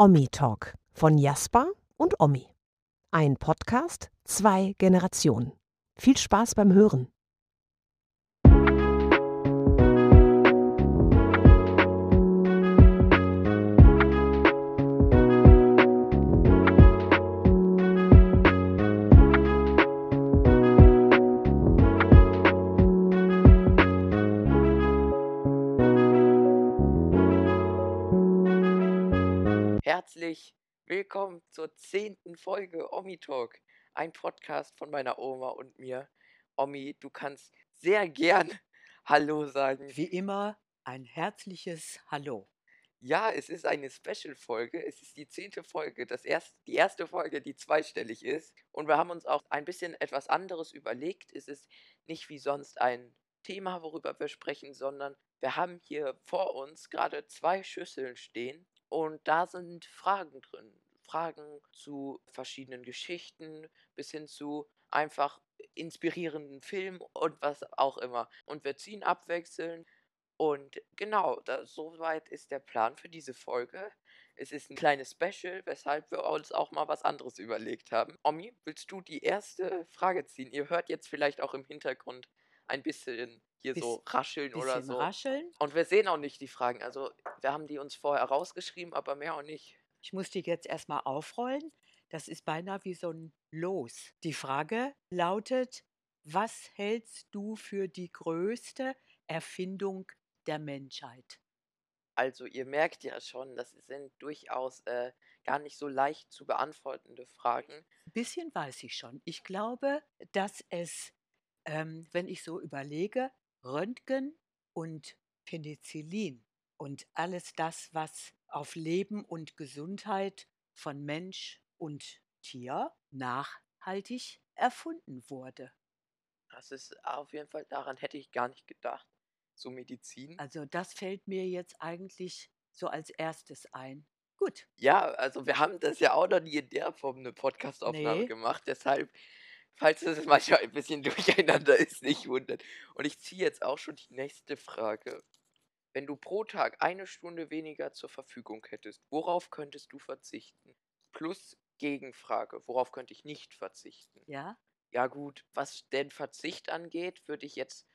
Omi Talk von Jasper und Omi. Ein Podcast, zwei Generationen. Viel Spaß beim Hören. Herzlich willkommen zur zehnten Folge Omi Talk, ein Podcast von meiner Oma und mir. Omi, du kannst sehr gern Hallo sagen. Wie immer ein herzliches Hallo. Ja, es ist eine Special-Folge. Es ist die zehnte Folge, das erst, die erste Folge, die zweistellig ist. Und wir haben uns auch ein bisschen etwas anderes überlegt. Es ist nicht wie sonst ein Thema, worüber wir sprechen, sondern wir haben hier vor uns gerade zwei Schüsseln stehen und da sind Fragen drin. Fragen zu verschiedenen Geschichten bis hin zu einfach inspirierenden Filmen und was auch immer. Und wir ziehen abwechselnd. Und genau, da, soweit ist der Plan für diese Folge. Es ist ein kleines Special, weshalb wir uns auch mal was anderes überlegt haben. Omi, willst du die erste Frage ziehen? Ihr hört jetzt vielleicht auch im Hintergrund ein bisschen hier Biss- so rascheln oder so. rascheln. Und wir sehen auch nicht die Fragen. Also wir haben die uns vorher rausgeschrieben, aber mehr auch nicht. Ich muss die jetzt erstmal aufrollen. Das ist beinahe wie so ein Los. Die Frage lautet, was hältst du für die größte Erfindung der Menschheit? Also ihr merkt ja schon, das sind durchaus äh, gar nicht so leicht zu beantwortende Fragen. Ein bisschen weiß ich schon. Ich glaube, dass es, ähm, wenn ich so überlege, Röntgen und Penicillin und alles das, was auf Leben und Gesundheit von Mensch und Tier nachhaltig erfunden wurde. Das ist auf jeden Fall, daran hätte ich gar nicht gedacht. So Medizin. Also das fällt mir jetzt eigentlich so als erstes ein. Gut, Ja, also wir haben das ja auch noch nie in der Form eine Podcastaufnahme Nee. gemacht. Deshalb, falls es manchmal ein bisschen durcheinander ist, nicht wundern. Und ich ziehe jetzt auch schon die nächste Frage. Wenn du pro Tag eine Stunde weniger zur Verfügung hättest, worauf könntest du verzichten? Plus Gegenfrage, worauf könnte ich nicht verzichten? ja, Ja gut, was den Verzicht angeht, würde ich jetzt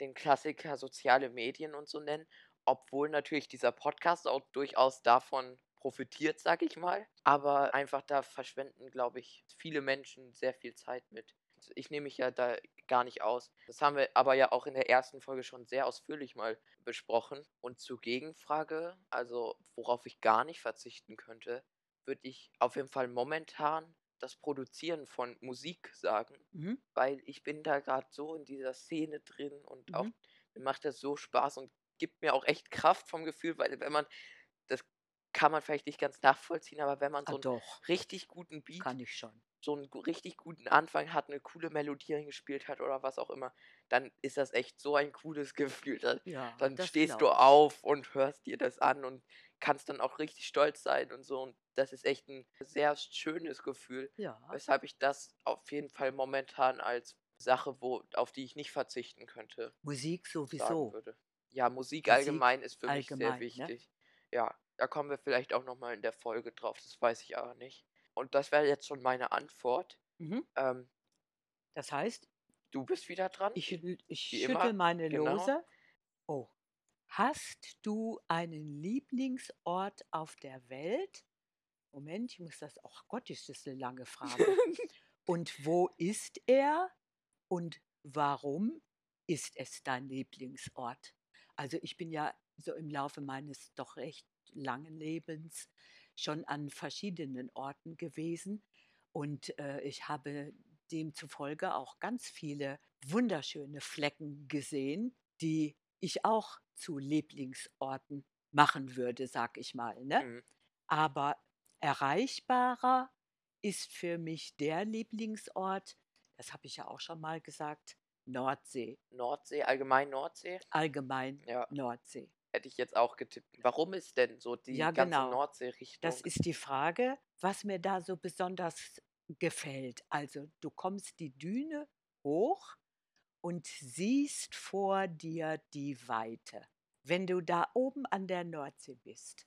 den Klassiker soziale Medien und so nennen, obwohl natürlich dieser Podcast auch durchaus davon profitiert, sag ich mal. Aber einfach da verschwenden, glaube ich, viele Menschen sehr viel Zeit mit. Ich nehme mich ja da gar nicht aus. Das haben wir aber ja auch in der ersten Folge schon sehr ausführlich mal besprochen. Und zur Gegenfrage, also worauf ich gar nicht verzichten könnte, würde ich auf jeden Fall momentan das Produzieren von Musik sagen, mhm. weil ich bin da gerade so in dieser Szene drin und auch Mhm. mir macht das so Spaß und gibt mir auch echt Kraft vom Gefühl, weil wenn man, kann man vielleicht nicht ganz nachvollziehen, aber wenn man ah, so einen doch, richtig guten Beat, kann ich schon. so einen richtig guten Anfang hat, eine coole Melodie eingespielt hat oder was auch immer, dann ist das echt so ein cooles Gefühl. Dann, Ja, dann stehst du auf und hörst dir das an und kannst dann auch richtig stolz sein und so. Und das ist echt ein sehr schönes Gefühl Ja, weshalb ich das auf jeden Fall momentan als Sache, wo, auf die ich nicht verzichten könnte, Musik sowieso. würde. Ja, Musik Musik allgemein ist für mich sehr allgemein, ne? wichtig. Ja, da kommen wir vielleicht auch nochmal in der Folge drauf, das weiß ich aber nicht. Und das wäre jetzt schon meine Antwort. Mhm. Ähm, Das heißt, du bist wieder dran? ich, ich schüttel immer, meine genau. Lose. Oh, hast du einen Lieblingsort auf der Welt? Moment, ich muss das. Ach Gott, ist das eine lange Frage. Und wo ist er? Und warum ist es dein Lieblingsort? Also ich bin ja so im Laufe meines doch recht langen Lebens schon an verschiedenen Orten gewesen und äh, ich habe demzufolge auch ganz viele wunderschöne Flecken gesehen, die ich auch zu Lieblingsorten machen würde, sag ich mal. Ne? Mhm. Aber erreichbarer ist für mich der Lieblingsort, das habe ich ja auch schon mal gesagt, Nordsee, Nordsee, allgemein Nordsee? allgemein Ja, Nordsee. Hätte ich jetzt auch getippt. Warum ist denn so die Ja, ganze genau. Nordsee-Richtung? Das ist die Frage, was mir da so besonders gefällt. Also du kommst die Düne hoch und siehst vor dir die Weite. Wenn du da oben an der Nordsee bist,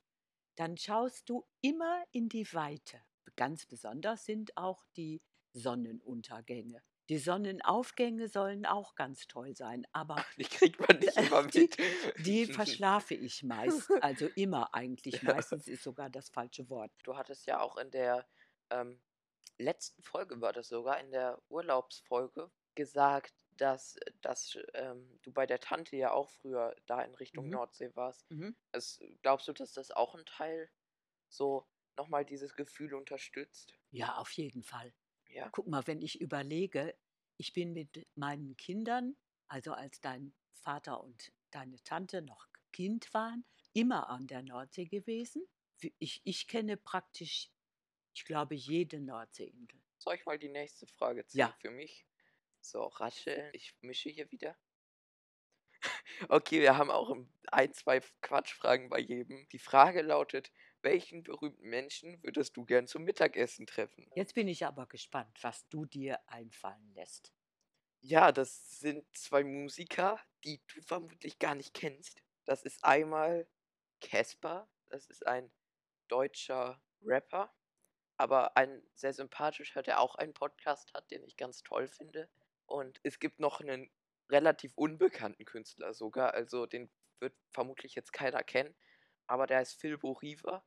dann schaust du immer in die Weite. Ganz besonders sind auch die Sonnenuntergänge. Die Sonnenaufgänge sollen auch ganz toll sein, aber Ach, die kriegt man nicht immer die, mit. die verschlafe ich meist. Also immer eigentlich. Ja. Meistens ist sogar das falsche Wort. Du hattest ja auch in der ähm, letzten Folge, war das sogar, in der Urlaubsfolge, gesagt, dass, dass ähm, du bei der Tante ja auch früher da in Richtung Mhm. Nordsee warst. Mhm. Es, glaubst du, dass das auch ein Teil so nochmal dieses Gefühl unterstützt? Ja, auf jeden Fall. Ja. Guck mal, wenn ich überlege, ich bin mit meinen Kindern, also als dein Vater und deine Tante noch Kind waren, immer an der Nordsee gewesen. Ich, ich kenne praktisch, ich glaube, jede Nordseeinsel. Soll ich mal die nächste Frage ziehen Ja. für mich? So, rascheln. Ich mische hier wieder. Okay, wir haben auch ein, zwei Quatschfragen bei jedem. Die Frage lautet, welchen berühmten Menschen würdest du gern zum Mittagessen treffen? Jetzt bin ich aber gespannt, was du dir einfallen lässt. Ja, das sind zwei Musiker, die du vermutlich gar nicht kennst. Das ist einmal Casper, das ist ein deutscher Rapper, aber ein sehr sympathischer, der auch einen Podcast hat, den ich ganz toll finde. Und es gibt noch einen relativ unbekannten Künstler sogar, also den wird vermutlich jetzt keiner kennen, aber der heißt Phil Riva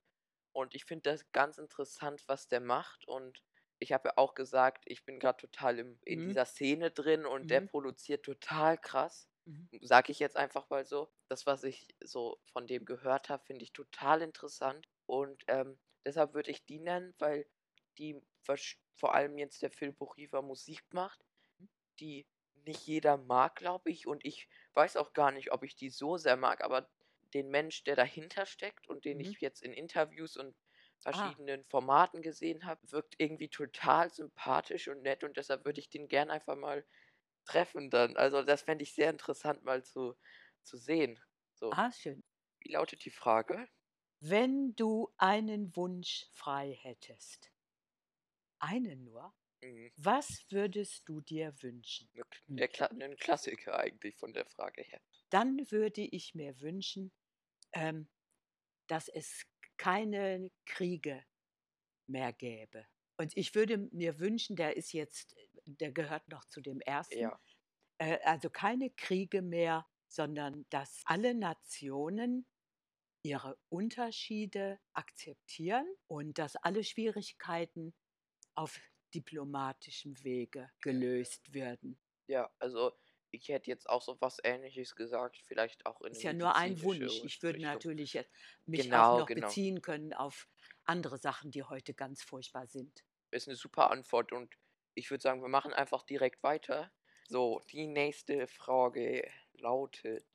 und ich finde das ganz interessant, was der macht und ich habe ja auch gesagt, ich bin gerade total im, in Mhm. dieser Szene drin und der Mhm. produziert total krass. Mhm. Sage ich jetzt einfach mal so. Das, was ich so von dem gehört habe, finde ich total interessant. Und ähm, deshalb würde ich die nennen, weil die vor allem jetzt der Phil Riva Musik macht, die nicht jeder mag, glaube ich. Und ich weiß auch gar nicht, ob ich die so sehr mag, aber den Mensch, der dahinter steckt und den Mhm. ich jetzt in Interviews und Ah, verschiedenen Formaten gesehen habe, wirkt irgendwie total sympathisch und nett und deshalb würde ich den gern einfach mal treffen dann. Also das fände ich sehr interessant mal zu, zu sehen. So, ah, schön. wie lautet die Frage? Wenn du einen Wunsch frei hättest, einen nur, Mhm. was würdest du dir wünschen? ne- Der Kla ein Klassiker eigentlich von der Frage her. Dann würde ich mir wünschen, ähm, dass es keine Kriege mehr gäbe. Und ich würde mir wünschen, der ist jetzt, der gehört noch zu dem ersten, Ja, äh, also keine Kriege mehr, sondern dass alle Nationen ihre Unterschiede akzeptieren und dass alle Schwierigkeiten auf diplomatischem Wege gelöst werden. ja, also ich hätte jetzt auch so was Ähnliches gesagt, vielleicht auch in Ist ja nur ein Wunsch. Ich würde Richtung. natürlich jetzt mich Genau, auch noch genau. beziehen können auf andere Sachen, die heute ganz furchtbar sind. Ist eine super Antwort und ich würde sagen, wir machen einfach direkt weiter. So, die nächste Frage lautet: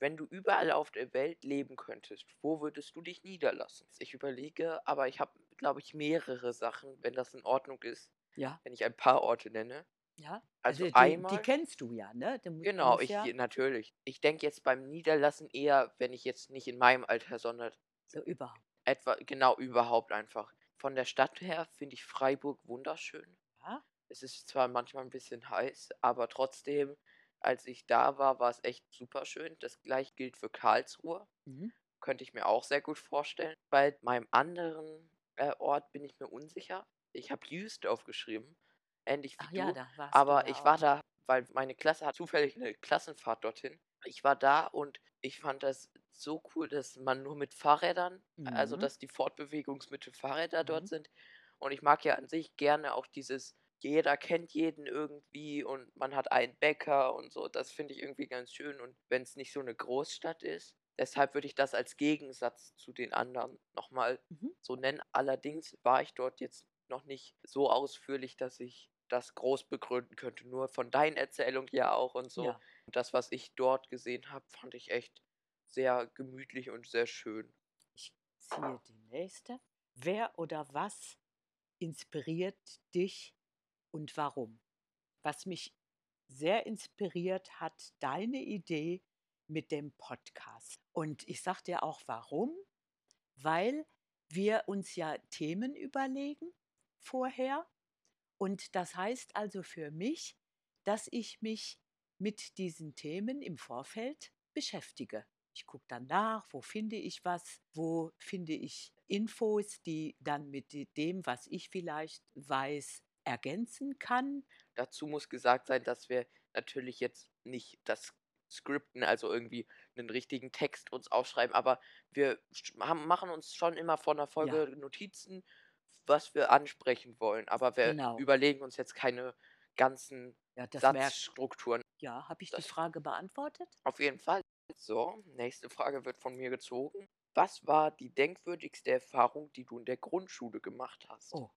Wenn du überall auf der Welt leben könntest, wo würdest du dich niederlassen? Ich überlege, aber ich habe, glaube ich, mehrere Sachen, wenn das in Ordnung ist, Ja, wenn ich ein paar Orte nenne. ja. Also die, die einmal, kennst du ja, ne? Du genau, ich ja natürlich. Ich denke jetzt beim Niederlassen eher, wenn ich jetzt nicht in meinem Alter, sondern so überhaupt. etwa genau überhaupt einfach. Von der Stadt her finde ich Freiburg wunderschön. Ja? Es ist zwar manchmal ein bisschen heiß, aber trotzdem, als ich da war, war es echt super schön. Das gleiche gilt für Karlsruhe. Mhm. Könnte ich mir auch sehr gut vorstellen. Bei meinem anderen äh, Ort bin ich mir unsicher. Ich habe Jüst aufgeschrieben, ähnlich wie Ach du. ja, da warst aber ich war auch. da, weil meine Klasse hat zufällig eine Klassenfahrt dorthin. Ich war da und ich fand das so cool, dass man nur mit Fahrrädern, also Mhm. dass die Fortbewegungsmittel Fahrräder dort Mhm. sind. Und ich mag ja an sich gerne auch dieses, jeder kennt jeden irgendwie und man hat einen Bäcker und so. Das finde ich irgendwie ganz schön. Und wenn es nicht so eine Großstadt ist, deshalb würde ich das als Gegensatz zu den anderen nochmal Mhm. so nennen. Allerdings war ich dort jetzt noch nicht so ausführlich, dass ich das groß begründen könnte. Nur von deinen Erzählungen ja auch und so. Ja. Und das, was ich dort gesehen habe, fand ich echt sehr gemütlich und sehr schön. Ich ziehe die nächste. Wer oder was inspiriert dich und warum? Was mich sehr inspiriert hat, deine Idee mit dem Podcast. Und ich sage dir auch warum, weil wir uns ja Themen überlegen vorher. Und das heißt also für mich, dass ich mich mit diesen Themen im Vorfeld beschäftige. Ich gucke dann nach, wo finde ich was, wo finde ich Infos, die dann mit de- dem, was ich vielleicht weiß, ergänzen kann. Dazu muss gesagt sein, dass wir natürlich jetzt nicht das Skripten, also irgendwie einen richtigen Text uns aufschreiben, aber wir haben, machen uns schon immer vor einer Folge Notizen, was wir ansprechen wollen. Aber wir Genau. überlegen uns jetzt keine ganzen Ja. Satzstrukturen. Ja, habe ich die das- Frage beantwortet? Auf jeden Fall. So, nächste Frage wird von mir gezogen. Was war die denkwürdigste Erfahrung, die du in der Grundschule gemacht hast? Oh,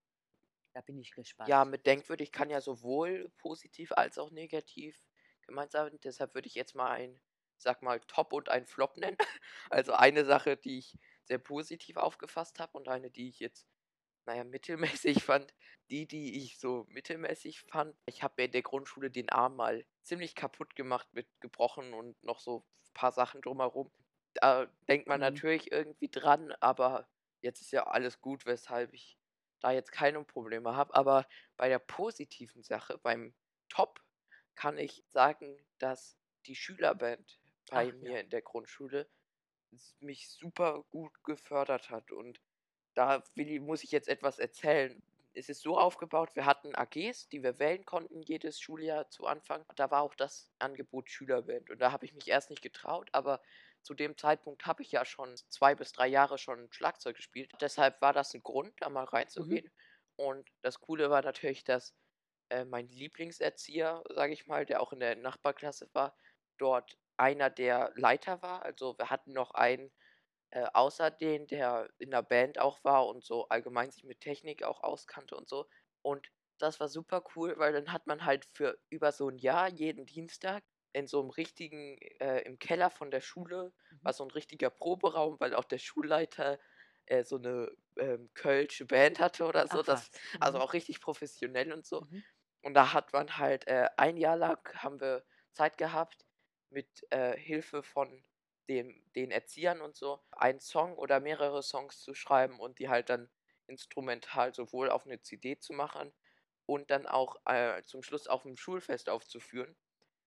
da bin ich gespannt. Ja, mit denkwürdig kann ja sowohl positiv als auch negativ gemeint sein. Deshalb würde ich jetzt mal ein, sag mal, Top und ein Flop nennen. Also eine Sache, die ich sehr positiv aufgefasst habe und eine, die ich jetzt, naja, mittelmäßig fand. Die, die ich so mittelmäßig fand, ich habe mir in der Grundschule den Arm mal ziemlich kaputt gemacht mit gebrochen und noch so ein paar Sachen drumherum. Da denkt man Mhm. natürlich irgendwie dran, aber jetzt ist ja alles gut, weshalb ich da jetzt keine Probleme habe. Aber bei der positiven Sache, beim Top, kann ich sagen, dass die Schülerband bei Ach, mir ja. in der Grundschule mich super gut gefördert hat. Und da will, ich- muss ich jetzt etwas erzählen. Es ist so aufgebaut, wir hatten AGs, die wir wählen konnten jedes Schuljahr zu Anfang. Da war auch das Angebot Schülerband. Und da habe ich mich erst nicht getraut, aber zu dem Zeitpunkt habe ich ja schon zwei bis drei Jahre schon Schlagzeug gespielt. Deshalb war das ein Grund, da mal reinzugehen. Und das Coole war natürlich, dass äh, mein Lieblingserzieher, sage ich mal, der auch in der Nachbarklasse war, dort einer der Leiter war. Also wir hatten noch einen äh, außer den, der in der Band auch war und so allgemein sich mit Technik auch auskannte und so. Und das war super cool, weil dann hat man halt für über so ein Jahr jeden Dienstag in so einem richtigen, äh, im Keller von der Schule, Mhm. war so ein richtiger Proberaum, weil auch der Schulleiter äh, so eine ähm, Kölsche Band hatte oder so. Ach Das, also Mhm. auch richtig professionell und so. Mhm. Und da hat man halt äh, ein Jahr lang haben wir Zeit gehabt, mit äh, Hilfe von dem, den Erziehern und so, einen Song oder mehrere Songs zu schreiben und die halt dann instrumental sowohl auf eine CD zu machen und dann auch äh, zum Schluss auf dem Schulfest aufzuführen.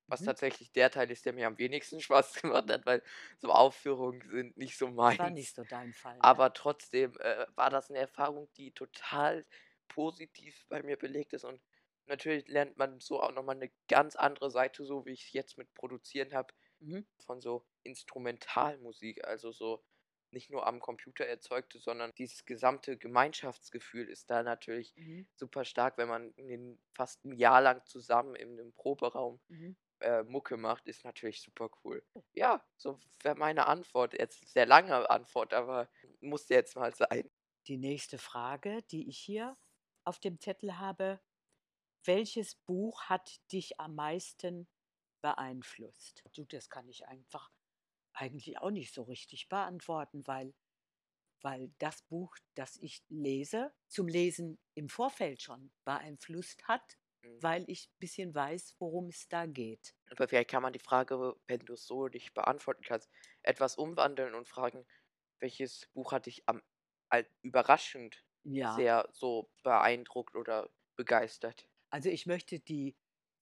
Was Mhm. tatsächlich der Teil ist, der mir am wenigsten Spaß gemacht hat, weil so Aufführungen sind nicht so Das meins. war nicht so dein Fall. ne? Aber trotzdem äh, war das eine Erfahrung, die total positiv bei mir belegt ist. Und natürlich lernt man so auch nochmal eine ganz andere Seite, so wie ich es jetzt mit produzieren habe, Mhm. von so Instrumentalmusik. Also so nicht nur am Computer erzeugte, sondern dieses gesamte Gemeinschaftsgefühl ist da natürlich Mhm. super stark, wenn man in den, fast ein Jahr lang zusammen in einem Proberaum Mhm. äh, Mucke macht, ist natürlich super cool. Ja, so wäre meine Antwort. Jetzt sehr lange Antwort, aber muss jetzt mal sein. Die nächste Frage, die ich hier auf dem Zettel habe. Welches Buch hat dich am meisten beeinflusst? Du, das kann ich einfach eigentlich auch nicht so richtig beantworten, weil, weil das Buch, das ich lese, zum Lesen im Vorfeld schon beeinflusst hat, Mhm. weil ich ein bisschen weiß, worum es da geht. Aber vielleicht kann man die Frage, wenn du es so nicht beantworten kannst, etwas umwandeln und fragen, welches Buch hat dich am überraschend Ja. sehr so beeindruckt oder begeistert? Also ich möchte die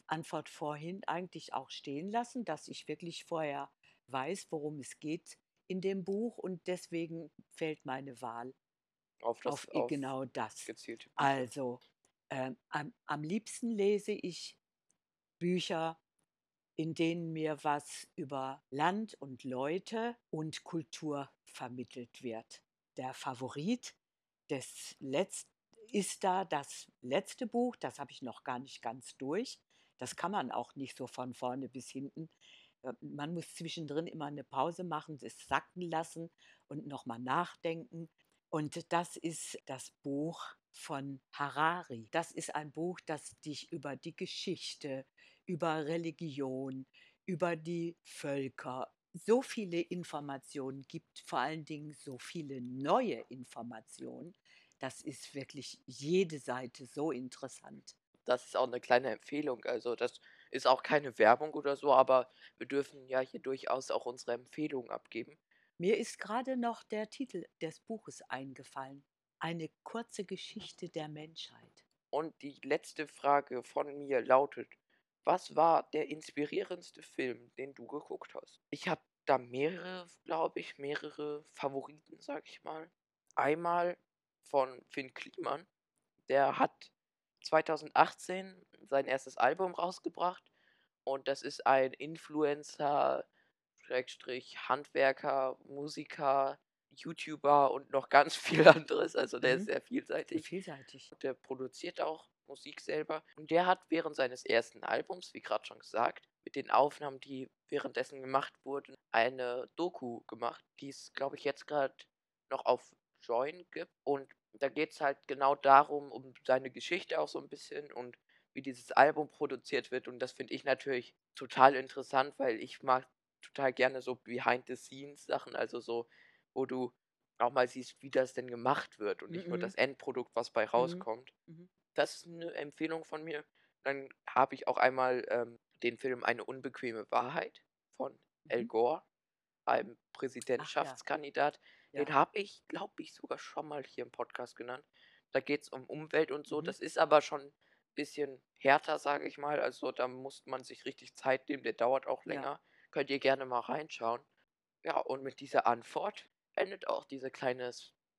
Antwort vorhin eigentlich auch stehen lassen, dass ich wirklich vorher weiß, worum es geht in dem Buch und deswegen fällt meine Wahl Auf das auf, i- genau das. gezielte Bücher. Also ähm, am, am liebsten lese ich Bücher, in denen mir was über Land und Leute und Kultur vermittelt wird. Der Favorit des Letz ist da das letzte Buch, das habe ich noch gar nicht ganz durch. Das kann man auch nicht so von vorne bis hinten. Äh, Man muss zwischendrin immer eine Pause machen, es sacken lassen und nochmal nachdenken. Und das ist das Buch von Harari. Das ist ein Buch, das dich über die Geschichte, über Religion, über die Völker so viele Informationen gibt, vor allen Dingen so viele neue Informationen. Das ist wirklich jede Seite so interessant. Das ist auch eine kleine Empfehlung. Also das ist auch keine Werbung oder so, aber wir dürfen ja hier durchaus auch unsere Empfehlungen abgeben. Mir ist gerade noch der Titel des Buches eingefallen. Eine kurze Geschichte der Menschheit. Und die letzte Frage von mir lautet, was war der inspirierendste Film, den du geguckt hast? Ich habe da mehrere, glaube ich, mehrere Favoriten, sag ich mal. Einmal von Finn Kliman, der hat 2018 sein erstes Album rausgebracht und das ist ein Influencer, Schrägstrich, Handwerker, Musiker, YouTuber und noch ganz viel anderes. Also der ist Mhm. sehr vielseitig. Vielseitig. Der produziert auch Musik selber. Und der hat während seines ersten Albums, wie gerade schon gesagt, mit den Aufnahmen, die währenddessen gemacht wurden, eine Doku gemacht, die es, glaube ich, jetzt gerade noch auf Join gibt. Und da geht es halt genau darum, um seine Geschichte auch so ein bisschen und wie dieses Album produziert wird. Und das finde ich natürlich total interessant, weil ich mag total gerne so Behind-the-Scenes-Sachen, also so, wo du auch mal siehst, wie das denn gemacht wird und nicht nur Mhm. das Endprodukt, was bei rauskommt. Mhm. Das ist eine Empfehlung von mir. Dann habe ich auch einmal ähm, den Film Eine unbequeme Wahrheit von Al Mhm. Gore, einem Präsidentschaftskandidat. Ja. Den habe ich, glaube ich, sogar schon mal hier im Podcast genannt. Da geht es um Umwelt und so. Mhm. Das ist aber schon ein bisschen härter, sage ich mal. Also da muss man sich richtig Zeit nehmen. Der dauert auch Ja. länger. Könnt ihr gerne mal reinschauen. Ja, und mit dieser Antwort endet auch diese kleine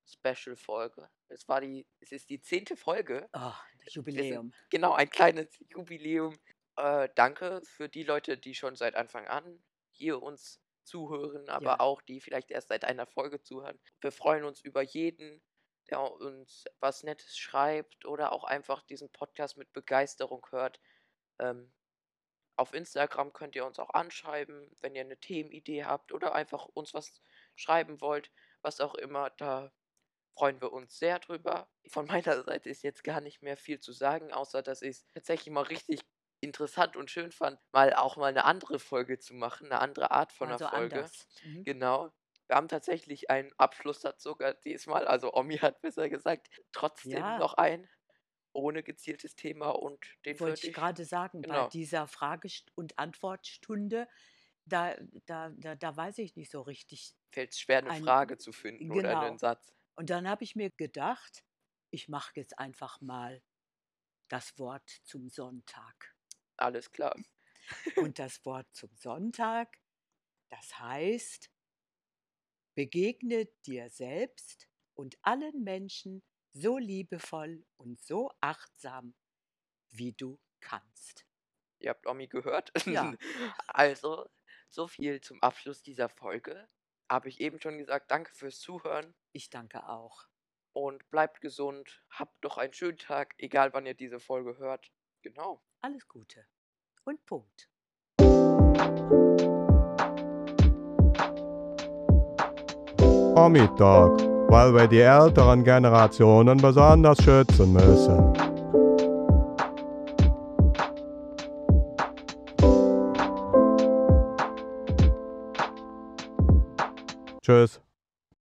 Special-Folge. Es war die, es ist die zehnte Folge. Oh, Jubiläum. Genau, ein kleines Jubiläum. Äh, danke für die Leute, die schon seit Anfang an hier uns zuhören, aber Ja. auch die vielleicht erst seit einer Folge zuhören. Wir freuen uns über jeden, der uns was Nettes schreibt oder auch einfach diesen Podcast mit Begeisterung hört. Ähm, auf Instagram könnt ihr uns auch anschreiben, wenn ihr eine Themenidee habt oder einfach uns was schreiben wollt, was auch immer. Da freuen wir uns sehr drüber. Von meiner Seite ist jetzt gar nicht mehr viel zu sagen, außer dass ich es tatsächlich mal richtig interessant und schön fand, mal auch mal eine andere Folge zu machen, eine andere Art von Also einer Folge. Mhm. Genau. Wir haben tatsächlich einen Abschlusssatz sogar diesmal, also Omi hat besser gesagt, trotzdem Ja. noch ein, ohne gezieltes Thema und den Wollte würde ich gerade sagen, bei genau. dieser Frage- und Antwortstunde, da, da, da, da weiß ich nicht so richtig. fällt es schwer, eine Ein- Frage zu finden oder genau. einen Satz. Und dann habe ich mir gedacht, ich mache jetzt einfach mal das Wort zum Sonntag. Alles klar. Und das Wort zum Sonntag, das heißt, begegne dir selbst und allen Menschen so liebevoll und so achtsam, wie du kannst. Ihr habt Omi gehört. Ja. also, so viel zum Abschluss dieser Folge. Habe ich eben schon gesagt, danke fürs Zuhören Ich danke auch. und bleibt gesund. Habt noch einen schönen Tag, egal wann ihr diese Folge hört. Genau. Alles Gute. Und Punkt. Omi-Talk, weil wir die älteren Generationen besonders schützen müssen. Tschüss.